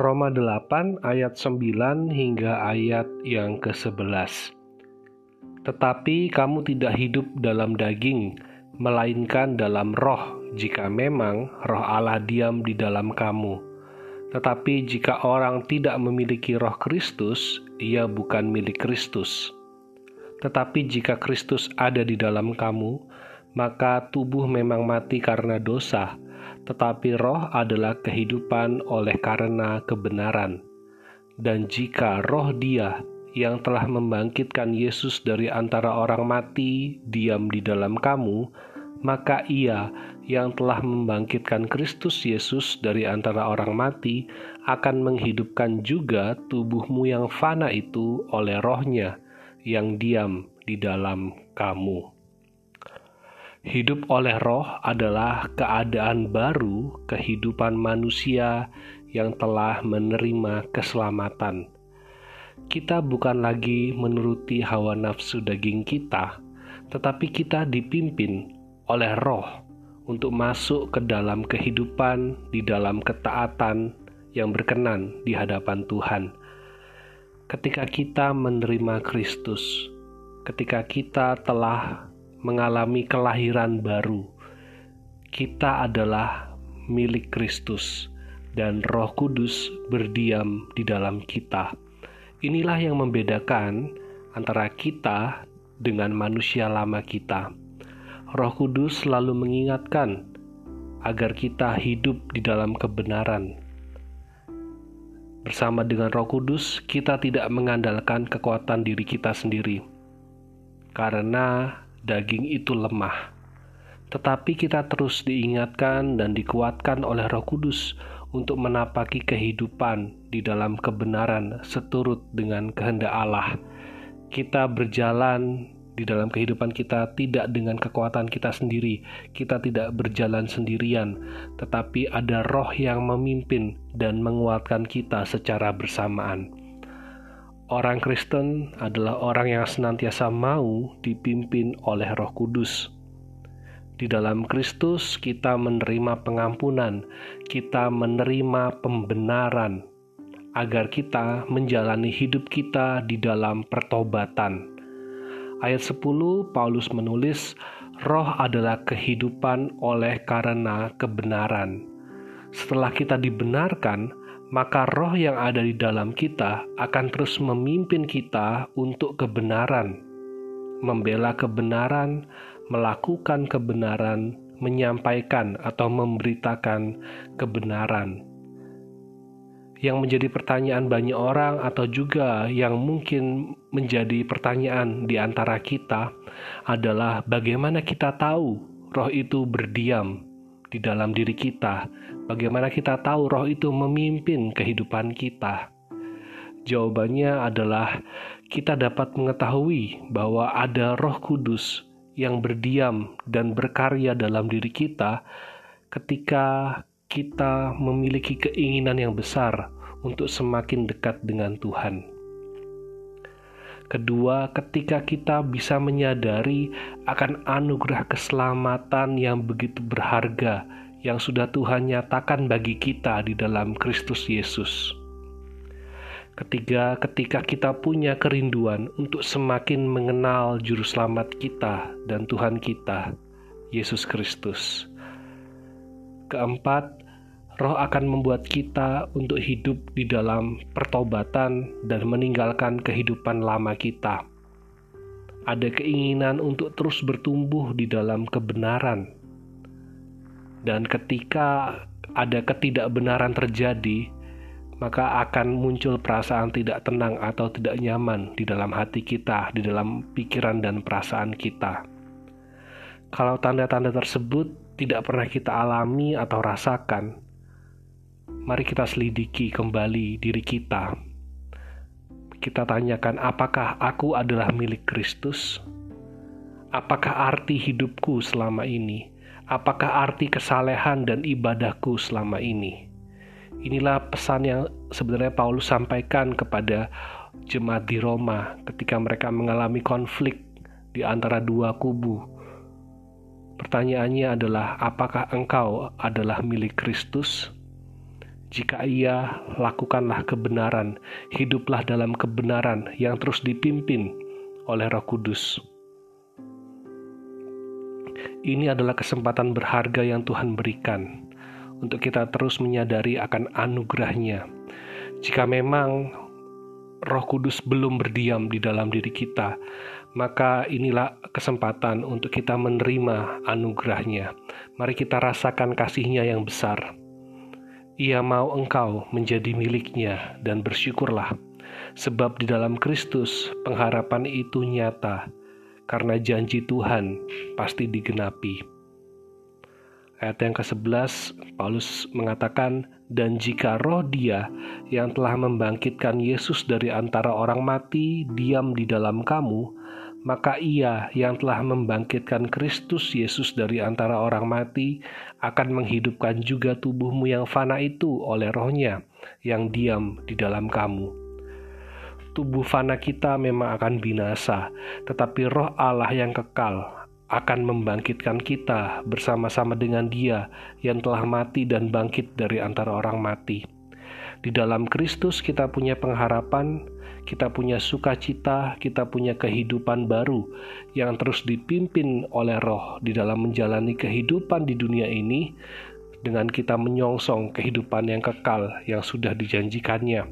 Roma 8 ayat 9 hingga ayat yang ke-11. Tetapi kamu tidak hidup dalam daging, melainkan dalam roh, jika memang roh Allah diam di dalam kamu. Tetapi jika orang tidak memiliki roh Kristus, ia bukan milik Kristus. Tetapi jika Kristus ada di dalam kamu, maka tubuh memang mati karena dosa, tetapi roh adalah kehidupan oleh karena kebenaran. Dan jika roh dia yang telah membangkitkan Yesus dari antara orang mati diam di dalam kamu, maka ia yang telah membangkitkan Kristus Yesus dari antara orang mati akan menghidupkan juga tubuhmu yang fana itu oleh rohnya yang diam di dalam kamu. Hidup oleh roh adalah keadaan baru kehidupan manusia yang telah menerima keselamatan. Kita bukan lagi menuruti hawa nafsu daging kita, tetapi kita dipimpin oleh roh untuk masuk ke dalam kehidupan di dalam ketaatan yang berkenan di hadapan Tuhan. Ketika kita menerima Kristus, ketika kita telah mengalami kelahiran baru. Kita adalah milik Kristus dan Roh Kudus berdiam di dalam kita. Inilah yang membedakan antara kita dengan manusia lama kita. Roh Kudus selalu mengingatkan agar kita hidup di dalam kebenaran. Bersama dengan Roh Kudus, kita tidak mengandalkan kekuatan diri kita sendiri, karena daging itu lemah. Tetapi kita terus diingatkan dan dikuatkan oleh Roh Kudus untuk menapaki kehidupan di dalam kebenaran seturut dengan kehendak Allah. Kita berjalan di dalam kehidupan kita tidak dengan kekuatan kita sendiri. Kita tidak berjalan sendirian, tetapi ada roh yang memimpin dan menguatkan kita secara bersamaan. Orang Kristen adalah orang yang senantiasa mau dipimpin oleh Roh Kudus. Di dalam Kristus, kita menerima pengampunan, kita menerima pembenaran, agar kita menjalani hidup kita di dalam pertobatan. Ayat 10, Paulus menulis, "Roh adalah kehidupan oleh karena kebenaran." Setelah kita dibenarkan, maka roh yang ada di dalam kita akan terus memimpin kita untuk kebenaran, membela kebenaran, melakukan kebenaran, menyampaikan atau memberitakan kebenaran. Yang menjadi pertanyaan banyak orang, atau juga yang mungkin menjadi pertanyaan di antara kita, adalah bagaimana kita tahu roh itu berdiam di dalam diri kita. Bagaimana kita tahu roh itu memimpin kehidupan kita? Jawabannya adalah kita dapat mengetahui bahwa ada Roh Kudus yang berdiam dan berkarya dalam diri kita ketika kita memiliki keinginan yang besar untuk semakin dekat dengan Tuhan. Kedua, ketika kita bisa menyadari akan anugerah keselamatan yang begitu berharga yang sudah Tuhan nyatakan bagi kita di dalam Kristus Yesus. Ketiga, ketika kita punya kerinduan untuk semakin mengenal Juru Selamat kita dan Tuhan kita, Yesus Kristus. Keempat, Roh akan membuat kita untuk hidup di dalam pertobatan dan meninggalkan kehidupan lama kita. Ada keinginan untuk terus bertumbuh di dalam kebenaran, dan ketika ada ketidakbenaran terjadi, maka akan muncul perasaan tidak tenang atau tidak nyaman di dalam hati kita, di dalam pikiran dan perasaan kita. Kalau tanda-tanda tersebut tidak pernah kita alami atau rasakan, mari kita selidiki kembali diri kita. Kita tanyakan, apakah aku adalah milik Kristus? Apakah arti hidupku selama ini? Apakah arti kesalehan dan ibadahku selama ini? Inilah pesan yang sebenarnya Paulus sampaikan kepada jemaat di Roma ketika mereka mengalami konflik di antara dua kubu. Pertanyaannya adalah, apakah engkau adalah milik Kristus? Jika ia lakukanlah kebenaran, hiduplah dalam kebenaran yang terus dipimpin oleh Roh Kudus. Ini adalah kesempatan berharga yang Tuhan berikan untuk kita terus menyadari akan anugerahnya. Jika memang Roh Kudus belum berdiam di dalam diri kita, maka inilah kesempatan untuk kita menerima anugerahnya. Mari kita rasakan kasihnya yang besar. Ia mau engkau menjadi miliknya dan bersyukurlah, sebab di dalam Kristus pengharapan itu nyata, karena janji Tuhan pasti digenapi. Ayat yang ke-11, Paulus mengatakan, Dan jika roh dia yang telah membangkitkan Yesus dari antara orang mati diam di dalam kamu, maka ia yang telah membangkitkan Kristus Yesus dari antara orang mati akan menghidupkan juga tubuhmu yang fana itu oleh rohnya yang diam di dalam kamu. Tubuh fana kita memang akan binasa, tetapi roh Allah yang kekal akan membangkitkan kita bersama-sama dengan dia yang telah mati dan bangkit dari antara orang mati. Di dalam Kristus kita punya pengharapan, kita punya sukacita, kita punya kehidupan baru yang terus dipimpin oleh roh di dalam menjalani kehidupan di dunia ini dengan kita menyongsong kehidupan yang kekal yang sudah dijanjikannya.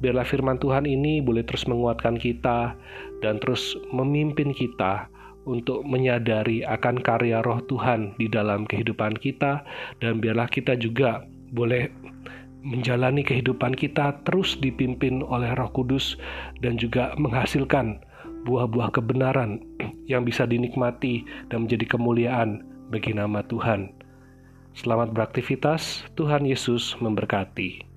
Biarlah firman Tuhan ini boleh terus menguatkan kita dan terus memimpin kita untuk menyadari akan karya roh Tuhan di dalam kehidupan kita dan biarlah kita juga boleh menjalani kehidupan kita terus dipimpin oleh Roh Kudus dan juga menghasilkan buah-buah kebenaran yang bisa dinikmati dan menjadi kemuliaan bagi nama Tuhan. Selamat beraktivitas, Tuhan Yesus memberkati.